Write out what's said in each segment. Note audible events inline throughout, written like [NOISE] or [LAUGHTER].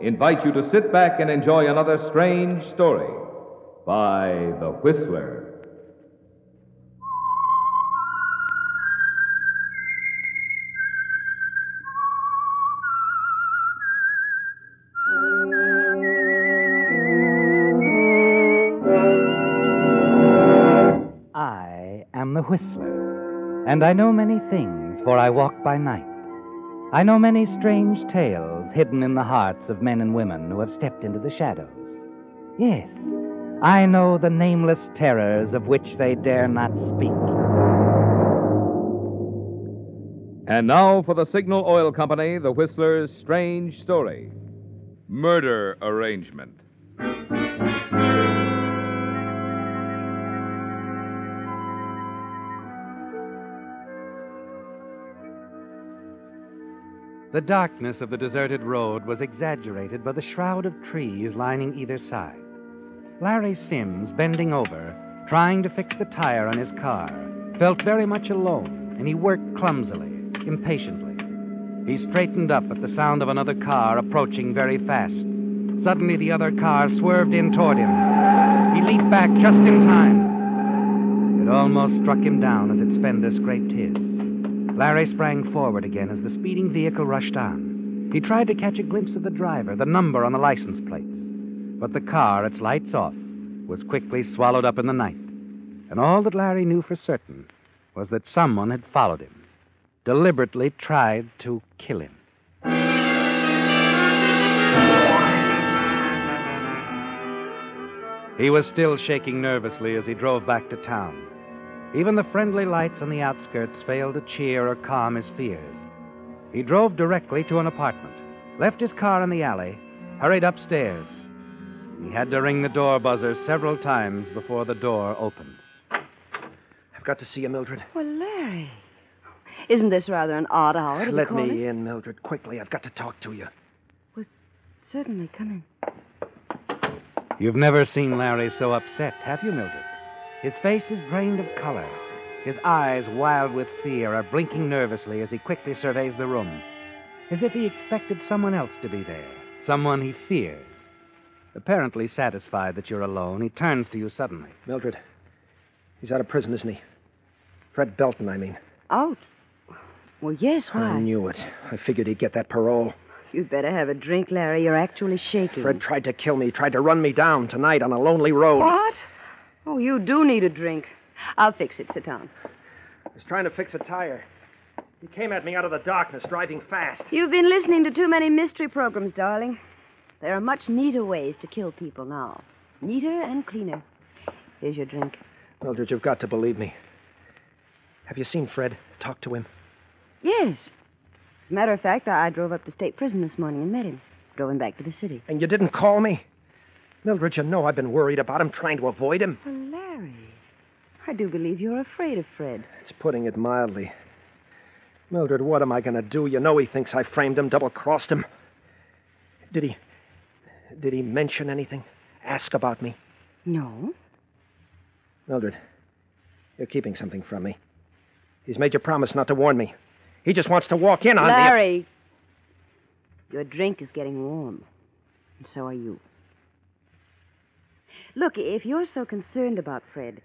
invite you to sit back and enjoy another strange story by The Whistler. I am the Whistler, and I know many things, for I walk by night. I know many strange tales hidden in the hearts of men and women who have stepped into the shadows. Yes, I know the nameless terrors of which they dare not speak. And now for the Signal Oil Company, The Whistler's strange story Murder Arrangement. The darkness of the deserted road was exaggerated by the shroud of trees lining either side. Larry Sims, bending over, trying to fix the tire on his car, felt very much alone, and he worked clumsily, impatiently. He straightened up at the sound of another car approaching very fast. Suddenly, the other car swerved in toward him. He leaped back just in time. It almost struck him down as its fender scraped his. Larry sprang forward again as the speeding vehicle rushed on. He tried to catch a glimpse of the driver, the number on the license plates. But the car, its lights off, was quickly swallowed up in the night. And all that Larry knew for certain was that someone had followed him, deliberately tried to kill him. He was still shaking nervously as he drove back to town. Even the friendly lights on the outskirts failed to cheer or calm his fears. He drove directly to an apartment, left his car in the alley, hurried upstairs. He had to ring the door buzzer several times before the door opened. I've got to see you, Mildred. Well, Larry. Isn't this rather an odd hour to be Let me calling? in, Mildred, quickly. I've got to talk to you. Certainly, come in. You've never seen Larry so upset, have you, Mildred? His face is drained of color. His eyes, wild with fear, are blinking nervously as he quickly surveys the room, as if he expected someone else to be there, someone he fears. Apparently satisfied that you're alone, he turns to you suddenly. Mildred, he's out of prison, isn't he? Fred Belton, I mean. Out? Well, yes, why? I knew it. I figured he'd get that parole. You'd better have a drink, Larry. You're actually shaking. Fred tried to kill me, tried to run me down tonight on a lonely road. What? Oh, you do need a drink. I'll fix it. Sit down. I was trying to fix a tire. He came at me out of the darkness, driving fast. You've been listening to too many mystery programs, darling. There are much neater ways to kill people now. Neater and cleaner. Here's your drink. Mildred, you've got to believe me. Have you seen Fred? Talk to him. Yes. As a matter of fact, I I drove up to state prison this morning and met him. Drove him back to the city. And you didn't call me? Mildred, you know I've been worried about him, trying to avoid him. Well, Larry, I do believe you're afraid of Fred. It's putting it mildly. Mildred, what am I going to do? You know he thinks I framed him, double crossed him. Did he. Did he mention anything? Ask about me? No. Mildred, you're keeping something from me. He's made you promise not to warn me. He just wants to walk in on me. Larry, your drink is getting warm. And so are you. Look, if you're so concerned about Fred,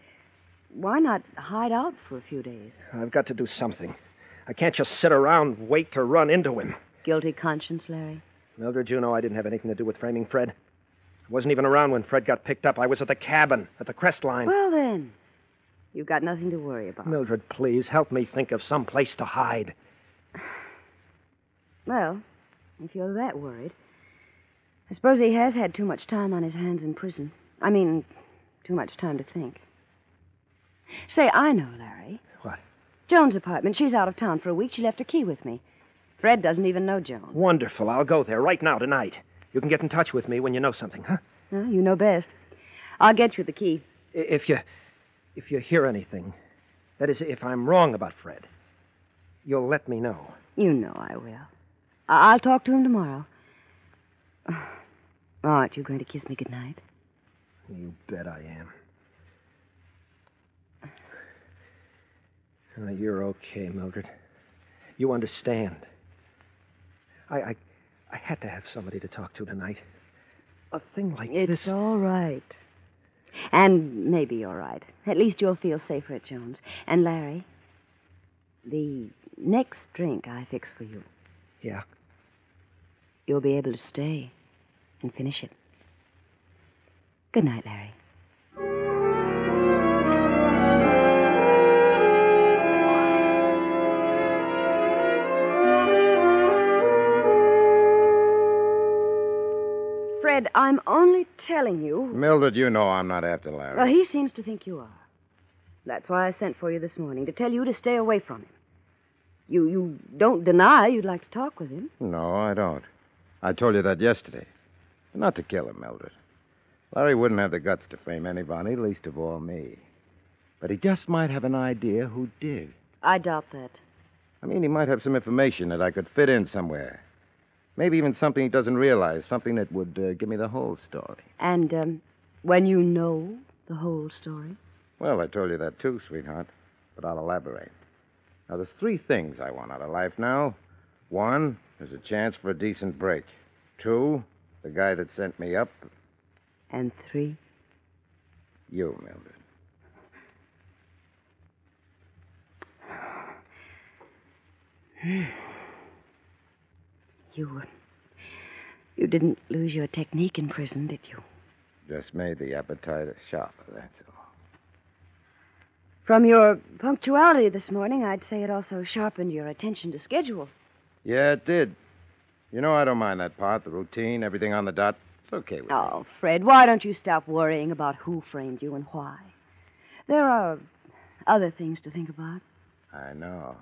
why not hide out for a few days? I've got to do something. I can't just sit around and wait to run into him. Guilty conscience, Larry? Mildred, you know I didn't have anything to do with framing Fred. I wasn't even around when Fred got picked up. I was at the cabin, at the crest line. Well, then, you've got nothing to worry about. Mildred, please help me think of some place to hide. [SIGHS] Well, if you're that worried, I suppose he has had too much time on his hands in prison. I mean, too much time to think. Say, I know, Larry. What? Joan's apartment. She's out of town for a week. She left her key with me. Fred doesn't even know Joan. Wonderful. I'll go there right now tonight. You can get in touch with me when you know something, huh? Huh? You know best. I'll get you the key. I- If you, if you hear anything, that is, if I'm wrong about Fred, you'll let me know. You know I will. I- I'll talk to him tomorrow. [SIGHS] Aren't you going to kiss me goodnight? You bet I am. Uh, you're okay, Mildred. You understand. I, I, I had to have somebody to talk to tonight. A thing like It's this. all right. And maybe you're right. At least you'll feel safer at Joan's. And Larry, the next drink I fix for you, Yeah. you'll be able to stay and finish it. Good night, Larry. Fred, I'm only telling you. Mildred, you know I'm not after Larry. Well, he seems to think you are. That's why I sent for you this morning, to tell you to stay away from him. You you don't deny you'd like to talk with him. No, I don't. I told you that yesterday. Not to kill him, Mildred. Larry wouldn't have the guts to frame anybody, least of all me. But he just might have an idea who did. I doubt that. I mean, he might have some information that I could fit in somewhere. Maybe even something he doesn't realize, something that would uh, give me the whole story. And um, when you know the whole story, Well, I told you that too, sweetheart, but I'll elaborate. Now, there's three things I want out of life now. One, there's a chance for a decent break. Two, the guy that sent me up, and three, you, Mildred. you uh, you didn't lose your technique in prison, did you? Just made the appetite sharper, that's all. From your punctuality this morning, I'd say it also sharpened your attention to schedule. Yeah, it did. You know, I don't mind that part, the routine, everything on the dot. It's okay with me. Oh, Fred, why don't you stop worrying about who framed you and why? There are other things to think about. I know.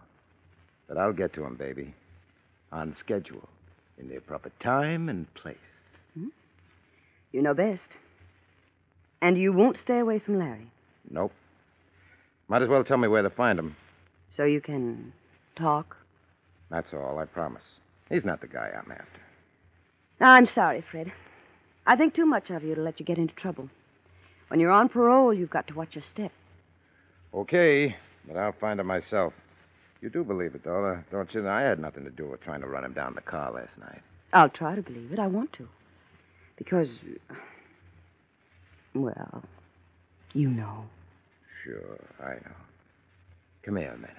But I'll get to him, baby. On schedule. In the proper time and place. Hmm? You know best. And you won't stay away from Larry, Nope. Might as well tell me where to find him. so you can talk. That's all, I promise. He's not the guy I'm after. I'm sorry, Fred. I think too much of you to let you get into trouble. When you're on parole, you've got to watch your step. Okay, but I'll find him myself. You do believe it, though, don't you? I had nothing to do with trying to run him down in the car last night. I'll try to believe it. I want to. Because, well, you know. Sure, I know. Come here a minute.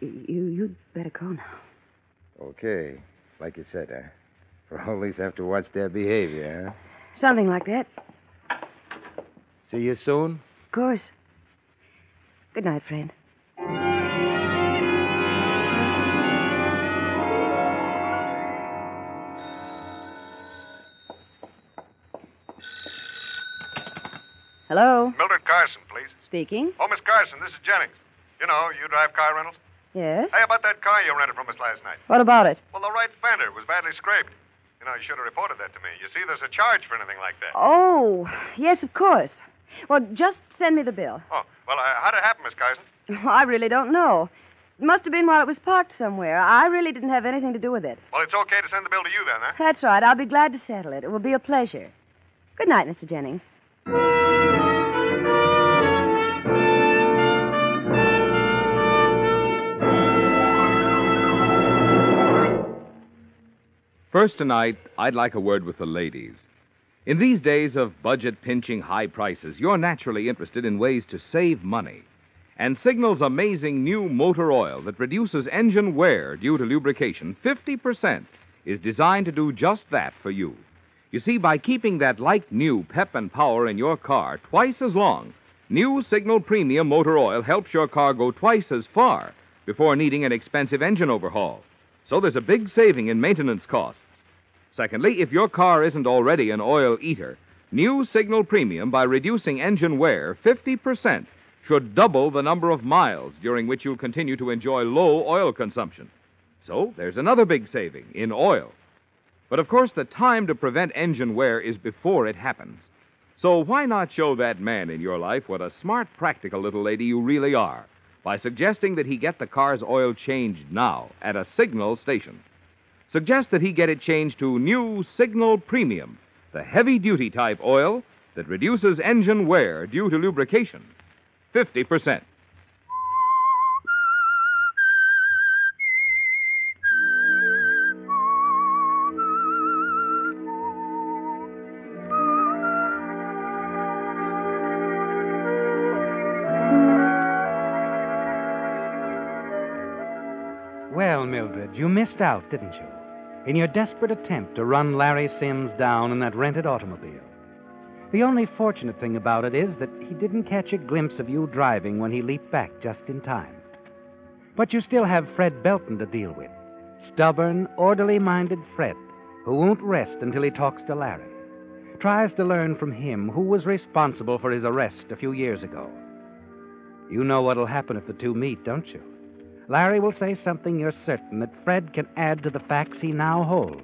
You, you, you'd better go now. Okay, like you said, uh, parolees [LAUGHS] have to watch their behavior, huh? Something like that. See you soon? Of course. Good night, friend. Hello, Mildred Carson, please. speaking. Oh, Miss Carson, this is Jennings. You know, U-Drive car rentals. Yes. Hey, about that car you rented from us last night. What about it? Well, the right fender was badly scraped. You know, you should have reported that to me. You see, there's a charge for anything like that. Oh, yes, of course. Well, just send me the bill. Oh, well, uh, how'd it happen, Miss Carson? [LAUGHS] I really don't know. It must have been while it was parked somewhere. I really didn't have anything to do with it. Well, it's okay to send the bill to you then, huh? That's right. I'll be glad to settle it. It will be a pleasure. Good night, Mr. Jennings. First tonight, I'd like a word with the ladies. In these days of budget pinching high prices, you're naturally interested in ways to save money. And Signal's amazing new motor oil that reduces engine wear due to lubrication 50% is designed to do just that for you. You see, by keeping that like new pep and power in your car twice as long, new Signal Premium Motor Oil helps your car go twice as far before needing an expensive engine overhaul. So there's a big saving in maintenance costs. Secondly, if your car isn't already an oil eater, new Signal Premium, by reducing engine wear 50%, should double the number of miles during which you'll continue to enjoy low oil consumption. So there's another big saving in oil. But of course, the time to prevent engine wear is before it happens. So why not show that man in your life what a smart, practical little lady you really are by suggesting that he get the car's oil changed now at a Signal station? Suggest that he get it changed to new Signal Premium, the heavy duty type oil that reduces engine wear due to lubrication. 50%. Well, Mildred, you missed out, didn't you? In your desperate attempt to run Larry Sims down in that rented automobile. The only fortunate thing about it is that he didn't catch a glimpse of you driving when he leaped back just in time. But you still have Fred Belton to deal with. Stubborn, orderly minded Fred, who won't rest until he talks to Larry. Tries to learn from him who was responsible for his arrest a few years ago. You know what'll happen if the two meet, don't you? Larry will say something you're certain that Fred can add to the facts he now holds.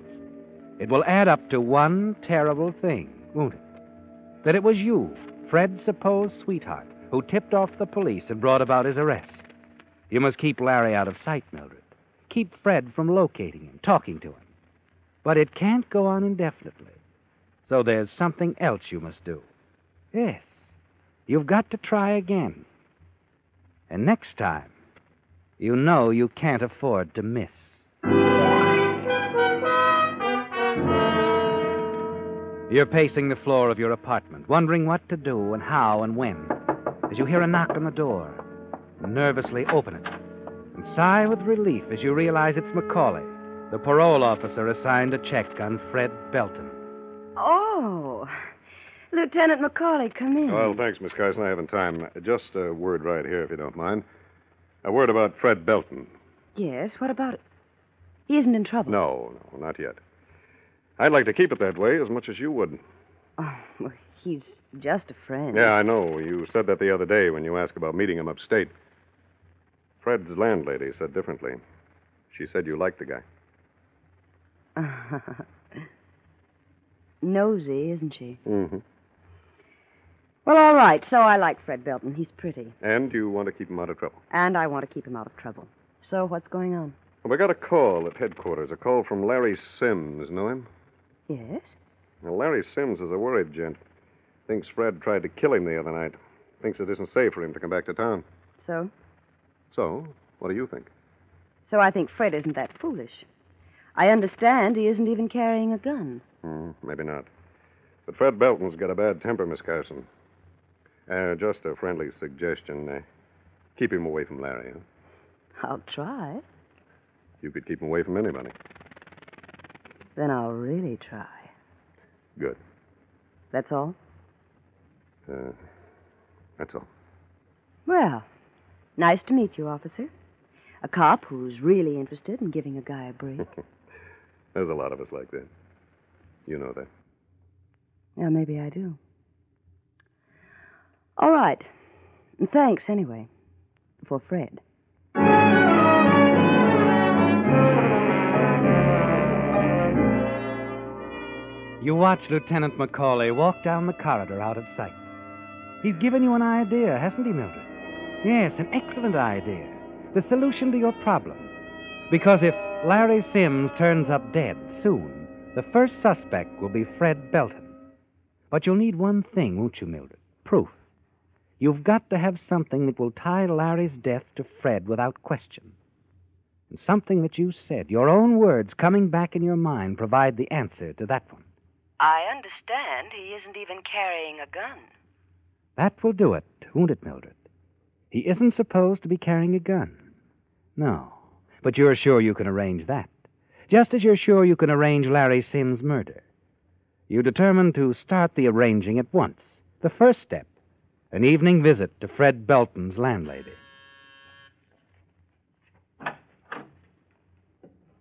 It will add up to one terrible thing, won't it? That it was you, Fred's supposed sweetheart, who tipped off the police and brought about his arrest. You must keep Larry out of sight, Mildred. Keep Fred from locating him, talking to him. But it can't go on indefinitely. So there's something else you must do. Yes, you've got to try again. And next time, you know you can't afford to miss. You're pacing the floor of your apartment, wondering what to do and how and when, as you hear a knock on the door. Nervously open it and sigh with relief as you realize it's Macaulay, the parole officer assigned to check on Fred Belton. Oh, Lieutenant Macaulay, come in. Well, thanks, Miss Carson. I haven't time. Just a word right here, if you don't mind. A word about Fred Belton. Yes, what about it? He isn't in trouble. No, no, not yet. I'd like to keep it that way as much as you would. Oh, well, he's just a friend. Yeah, I know. You said that the other day when you asked about meeting him upstate. Fred's landlady said differently. She said you liked the guy. [LAUGHS] Nosy, isn't she? Mm-hmm. Well, all right. So I like Fred Belton. He's pretty. And you want to keep him out of trouble. And I want to keep him out of trouble. So what's going on? Well, I got a call at headquarters. A call from Larry Sims. Know him? Yes? Well, Larry Sims is a worried gent. Thinks Fred tried to kill him the other night. Thinks it isn't safe for him to come back to town. So? So, what do you think? So I think Fred isn't that foolish. I understand he isn't even carrying a gun. Hmm, maybe not. But Fred Belton's got a bad temper, Miss Carson. Uh, just a friendly suggestion. Uh, keep him away from Larry. Huh? I'll try. You could keep him away from anybody. Then I'll really try. Good. That's all? Uh, that's all. Well, nice to meet you, officer. A cop who's really interested in giving a guy a break. [LAUGHS] There's a lot of us like that. You know that. yeah, maybe I do. All right. And thanks, anyway, for Fred. You watch Lieutenant Macaulay walk down the corridor out of sight. He's given you an idea, hasn't he, Mildred? Yes, an excellent idea. The solution to your problem. Because if Larry Sims turns up dead soon, the first suspect will be Fred Belton. But you'll need one thing, won't you, Mildred? Proof. You've got to have something that will tie Larry's death to Fred without question. And something that you said, your own words coming back in your mind, provide the answer to that one. I understand he isn't even carrying a gun. That will do it, won't it, Mildred? He isn't supposed to be carrying a gun. No, but you're sure you can arrange that. Just as you're sure you can arrange Larry Sims' murder. You determined to start the arranging at once. The first step an evening visit to Fred Belton's landlady.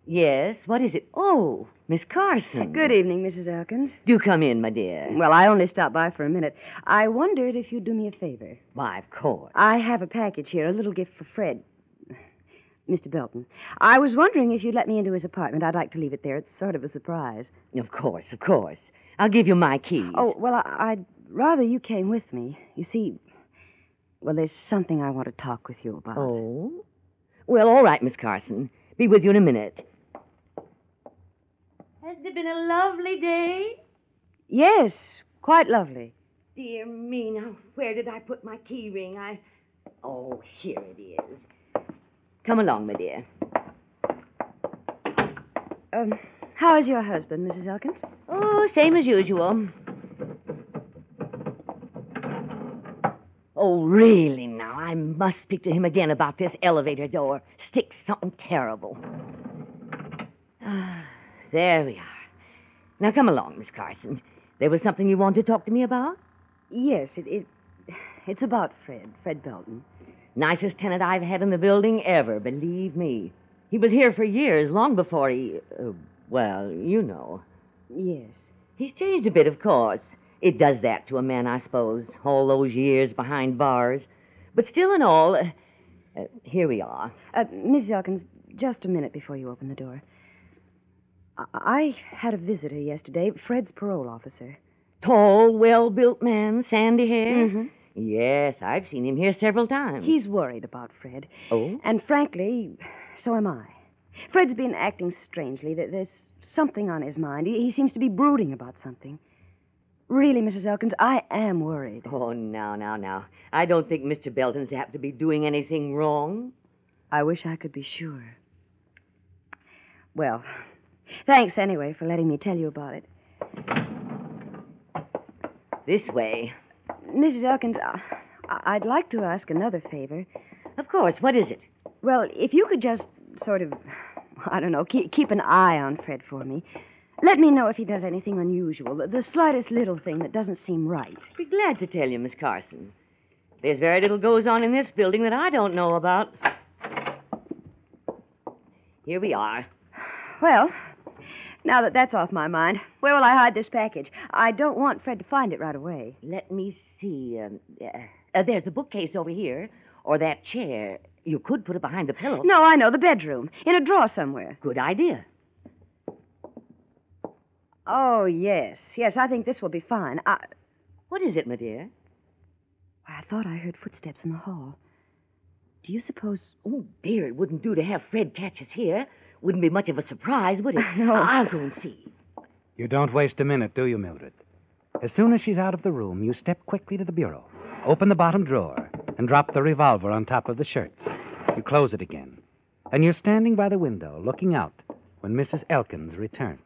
Yes, what is it? Oh, Miss Carson. Good evening, Mrs. Elkins. Do come in, my dear. Well, I only stopped by for a minute. I wondered if you'd do me a favor. Why, of course. I have a package here, a little gift for Fred. Mr. Belton. I was wondering if you'd let me into his apartment. I'd like to leave it there. It's sort of a surprise. Of course, of course. I'll give you my keys. Oh, well, I, I'd rather you came with me. You see, well, there's something I want to talk with you about. Oh? Well, all right, Miss Carson. Be with you in a minute. Has it been a lovely day? Yes, quite lovely. Dear me, now, where did I put my key ring? I. Oh, here it is. Come along, my dear. Um, how is your husband, Mrs. Elkins? Oh, same as usual. Oh, really, now, I must speak to him again about this elevator door. Sticks something terrible. Ah, there we are. Now, come along, Miss Carson. There was something you wanted to talk to me about? Yes, it, it it's about Fred, Fred Belton. Nicest tenant I've had in the building ever, believe me. He was here for years, long before he. Uh, well, you know. Yes. He's changed a bit, of course. It does that to a man, I suppose, all those years behind bars. But still and all, uh, uh, here we are. Uh, Mrs. Elkins, just a minute before you open the door. I, I had a visitor yesterday, Fred's parole officer. Tall, well built man, sandy hair? Mhm. Yes, I've seen him here several times. He's worried about Fred. Oh? And frankly, so am I. Fred's been acting strangely. There's something on his mind. He he seems to be brooding about something. Really, Mrs. Elkins, I am worried. Oh, now, now, now. I don't think Mr. Belton's apt to be doing anything wrong. I wish I could be sure. Well, thanks anyway for letting me tell you about it. This way. Mrs. Elkins, uh, I- I'd like to ask another favor. Of course. What is it? Well, if you could just sort of, I don't know, keep, keep an eye on Fred for me. Let me know if he does anything unusual, the, slightest little thing that doesn't seem right. I'd be glad to tell you, Miss Carson. There's very little goes on in this building that I don't know about. Here we are. Well, now that that's off my mind, where will I hide this package? I don't want Fred to find it right away. Let me see. Um, uh, uh, there's the bookcase over here, or that chair. You could put it behind the pillow. No, I know, the bedroom, in a drawer somewhere. Good idea. Oh, yes, yes, I think this will be fine. I, What is it, my dear? Why, I thought I heard footsteps in the hall. Do you suppose. Oh, dear, it wouldn't do to have Fred catch us here. Wouldn't be much of a surprise, would it? [LAUGHS] No. I'll go and see. You don't waste a minute, do you, Mildred? As soon as she's out of the room, you step quickly to the bureau, open the bottom drawer, and drop the revolver on top of the shirts. You close it again. And you're standing by the window, looking out, when Mrs. Elkins returns.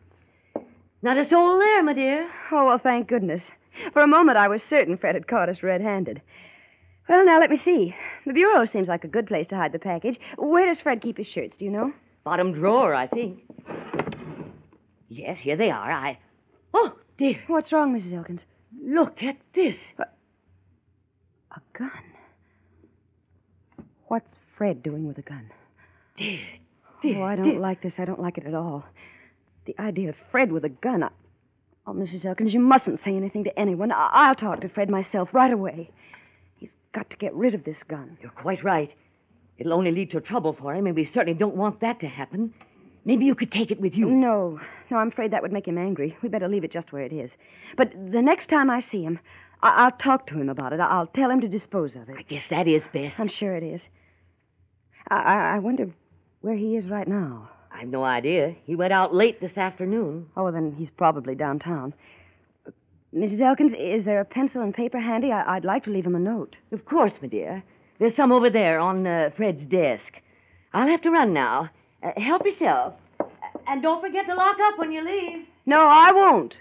Not a soul there, my dear. Oh, well, thank goodness. For a moment, I was certain Fred had caught us red handed. Well, now let me see. The bureau seems like a good place to hide the package. Where does Fred keep his shirts, do you know? Bottom drawer, I think. Yes, here they are. I. Oh, dear. What's wrong, Mrs. Elkins? Look at this. A gun. What's Fred doing with a gun? Dear, Oh. I don't like this. I don't like it at all. The idea of Fred with a gun. I... Oh, Mrs. Elkins, you mustn't say anything to anyone. I- I'll talk to Fred myself right away. He's got to get rid of this gun. You're quite right. It'll only lead to trouble for him, and we certainly don't want that to happen. Maybe you could take it with you. No, no, I'm afraid that would make him angry. We better leave it just where it is. But the next time I see him, I- I'll talk to him about it. I- I'll tell him to dispose of it. I guess that is best. I'm sure it is. I, I, I wonder where he is right now. I've no idea. He went out late this afternoon. Oh, well, then he's probably downtown. Mrs. Elkins, is there a pencil and paper handy? I- I'd like to leave him a note. Of course, my dear. There's some over there on uh, Fred's desk. I'll have to run now. Uh, help yourself. Uh, And don't forget to lock up when you leave. No, I won't.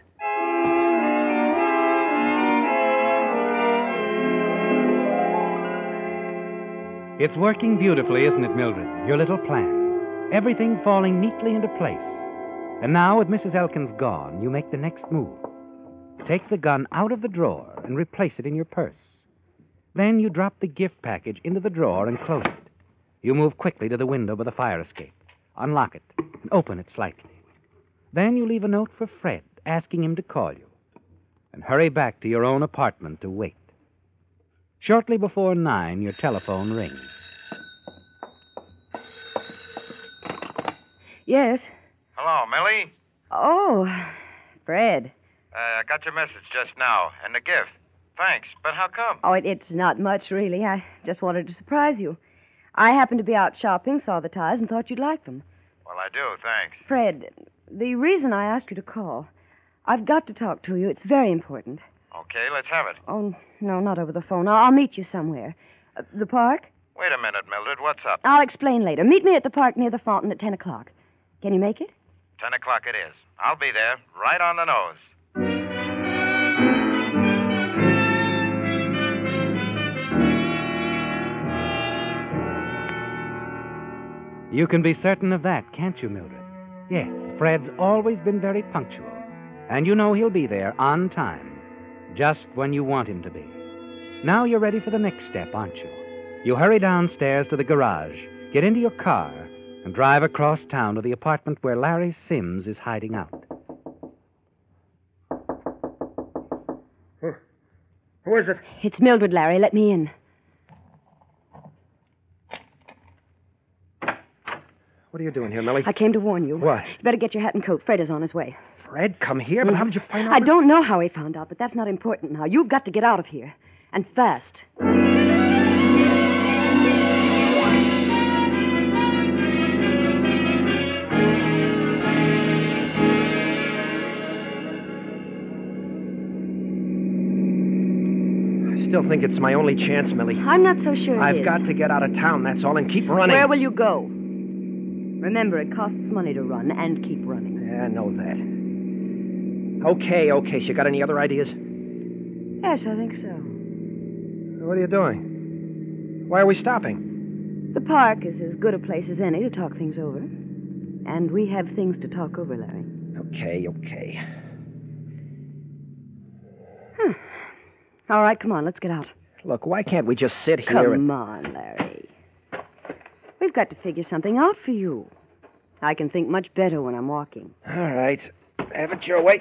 It's working beautifully, isn't it, Mildred? Your little plan. Everything falling neatly into place. And now, with Mrs. Elkins gone, you make the next move. Take the gun out of the drawer and replace it in your purse. Then you drop the gift package into the drawer and close it. You move quickly to the window by the fire escape, unlock it, and open it slightly. Then you leave a note for Fred, asking him to call you, and hurry back to your own apartment to wait. Shortly before nine, your telephone rings. Yes. Hello, Millie. Oh, Fred. Uh, I got your message just now, and the gift. Thanks, but how come? Oh, it, it's not much, really. I just wanted to surprise you. I happened to be out shopping, saw the ties, and thought you'd like them. Well, I do, thanks. Fred, the reason I asked you to call, I've got to talk to you. It's very important. Okay, let's have it. Oh, no, not over the phone. I'll, I'll meet you somewhere. Uh, the park? Wait a minute, Mildred. What's up? I'll explain later. Meet me at the park near the fountain at 10 o'clock. Can you make it? Ten o'clock it is. I'll be there, right on the nose. You can be certain of that, can't you, Mildred? Yes, Fred's always been very punctual. And you know he'll be there on time, just when you want him to be. Now you're ready for the next step, aren't you? You hurry downstairs to the garage, get into your car, and drive across town to the apartment where Larry Sims is hiding out. Who, Who is it? It's Mildred, Larry. Let me in. What are you doing here, Millie? I came to warn you. What? You better get your hat and coat. Fred is on his way. Fred, come here. But mm. how did you find out? I don't know how he found out, but that's not important now. You've got to get out of here. And fast. Still think it's my only chance, Millie. I'm not so sure I've got to get out of town, that's all, and keep running. Where will you go? Remember, it costs money to run and keep running. Yeah, I know that. Okay, okay. So you got any other ideas? Yes, I think so. What are you doing? Why are we stopping? The park is as good a place as any to talk things over. And we have things to talk over, Larry. Okay, okay. All right, come on, let's get out. Look, why can't we just sit here Come and. on, Larry. We've got to figure something out for you. I can think much better when I'm walking. All right. Have it your way.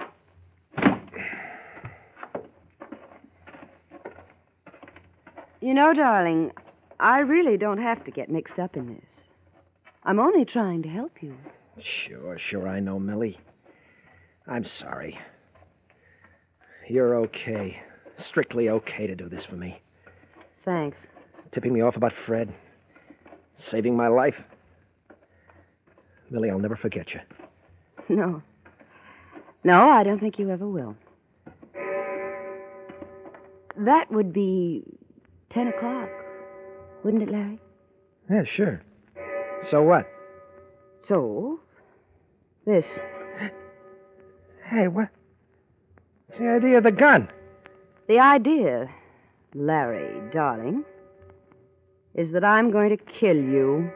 You know, darling, I really don't have to get mixed up in this. I'm only trying to help you. Sure, sure, I know, Millie. I'm sorry. You're okay. Strictly okay to do this for me. Thanks. Tipping me off about Fred. Saving my life. Millie, I'll never forget you. No. No, I don't think you ever will. That would be ten o'clock, wouldn't it, Larry? Yeah, sure. So what? So, this. Hey, what? What's the idea of the gun? The idea, Larry, darling, is that I'm going to kill you.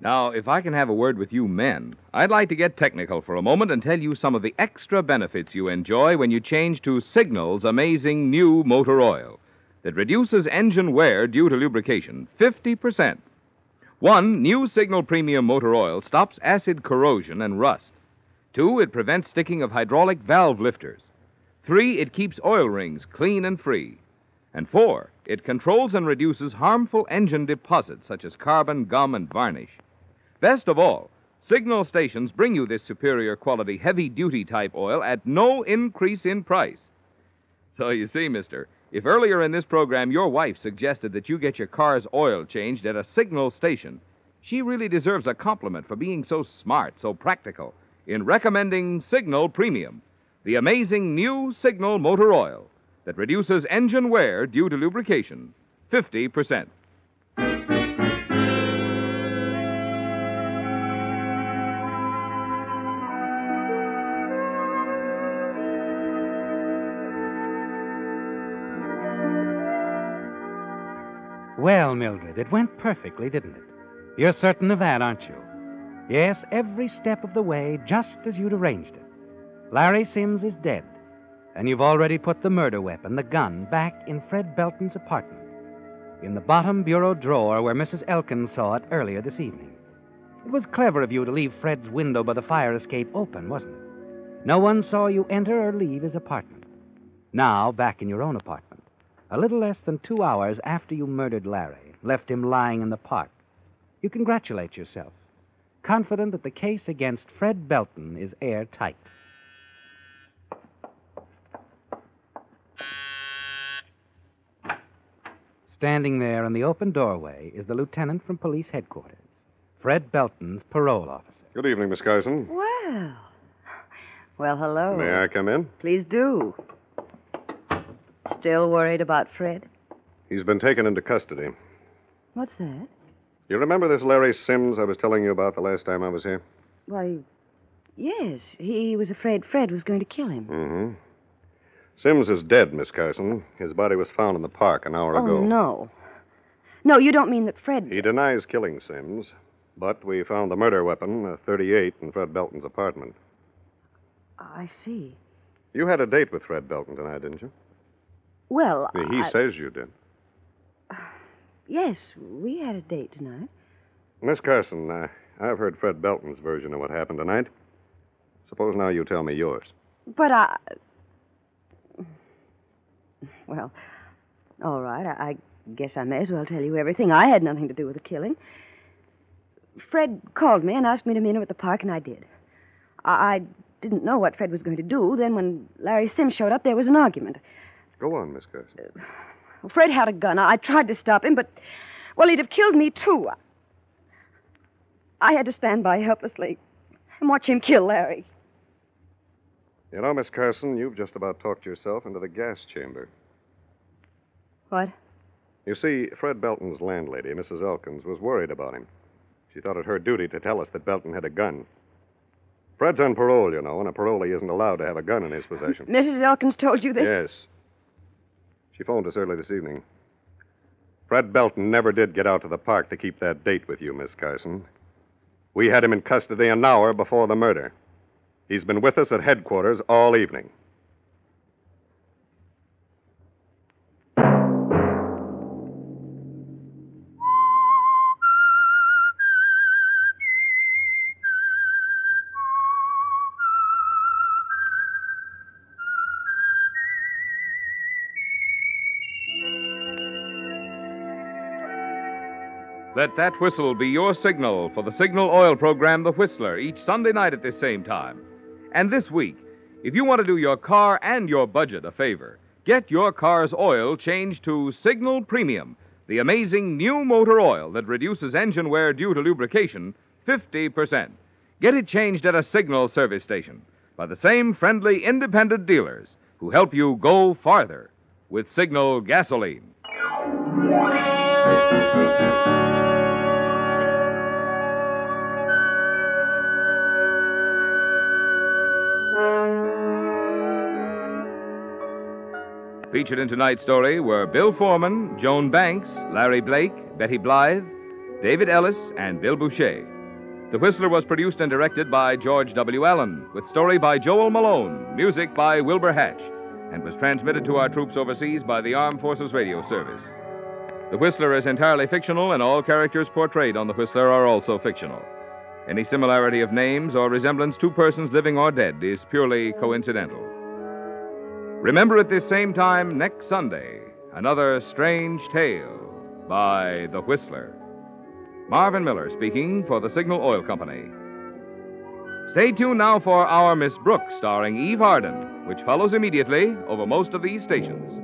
Now, if I can have a word with you men, I'd like to get technical for a moment and tell you some of the extra benefits you enjoy when you change to Signal's amazing new motor oil that reduces engine wear due to lubrication 50%. One, new Signal Premium Motor Oil stops acid corrosion and rust. Two, it prevents sticking of hydraulic valve lifters. Three, it keeps oil rings clean and free. And four, it controls and reduces harmful engine deposits such as carbon, gum, and varnish. Best of all, Signal stations bring you this superior quality heavy duty type oil at no increase in price. So you see, mister, if earlier in this program your wife suggested that you get your car's oil changed at a Signal station, she really deserves a compliment for being so smart, so practical, in recommending Signal Premium, the amazing new Signal motor oil that reduces engine wear due to lubrication 50%. Well, Mildred, it went perfectly, didn't it? You're certain of that, aren't you? Yes, every step of the way, just as you'd arranged it. Larry Sims is dead, and you've already put the murder weapon, the gun, back in Fred Belton's apartment, in the bottom bureau drawer where Mrs. Elkins saw it earlier this evening. It was clever of you to leave Fred's window by the fire escape open, wasn't it? No one saw you enter or leave his apartment. Now, back in your own apartment, a little less than two hours after you murdered Larry, left him lying in the park, you congratulate yourself, confident that the case against Fred Belton is airtight. Standing there in the open doorway is the lieutenant from police headquarters, Fred Belton's parole officer. Good evening, Miss Carson. Well. Well, hello. May I come in? Please do. Still worried about Fred? He's been taken into custody. What's that? You remember this Larry Sims I was telling you about the last time I was here? Why, yes. He was afraid Fred was going to kill him. Mm-hmm. Sims is dead, Miss Carson. His body was found in the park an hour ago. oh, ago. no. No, you don't mean that Fred. He denies killing Sims, but we found the murder weapon, a 38, in Fred Belton's apartment. I see. You had a date with Fred Belton tonight, didn't you? Well, He I- says you did. yes, we had a date tonight. Miss Carson, uh, I've heard Fred Belton's version of what happened tonight. Suppose now you tell me yours. But I. Well, all right. I, I guess I may as well tell you everything. I had nothing to do with the killing. Fred called me and asked me to meet him at the park, and I did. I, I didn't know what Fred was going to do. Then, when Larry Sims showed up, there was an argument. Go on, Miss Carson. Well, uh, Fred had a gun. I tried to stop him, but, well, he'd have killed me, too. I had to stand by helplessly and watch him kill Larry. You know, Miss Carson, you've just about talked yourself into the gas chamber. What? You see, Fred Belton's landlady, Mrs. Elkins, was worried about him. She thought it her duty to tell us that Belton had a gun. Fred's on parole, you know, and a parolee isn't allowed to have a gun in his possession. Mrs. Elkins told you this? Yes. She phoned us early this evening. Fred Belton never did get out to the park to keep that date with you, Miss Carson. We had him in custody an hour before the murder. He's been with us at headquarters all evening. Let that whistle be your signal for the Signal Oil program, The Whistler, each Sunday night at this same time. And this week, if you want to do your car and your budget a favor, get your car's oil changed to Signal Premium, the amazing new motor oil that reduces engine wear due to lubrication 50%. Get it changed at a Signal service station by the same friendly independent dealers who help you go farther with Signal gasoline. Featured in tonight's story were Bill Forman, Joan Banks, Larry Blake, Betty Blythe, David Ellis, and Bill Bouchey. The Whistler was produced and directed by George W. Allen, with story by Joel Malone, music by Wilbur Hatch, and was transmitted to our troops overseas by the Armed Forces Radio Service. The Whistler is entirely fictional, and all characters portrayed on The Whistler are also fictional. Any similarity of names or resemblance to persons living or dead is purely coincidental. Remember at this same time next Sunday, another strange tale by The Whistler. Marvin Miller speaking for the Signal Oil Company. Stay tuned now for Our Miss Brooks, starring Eve Arden, which follows immediately over most of these stations.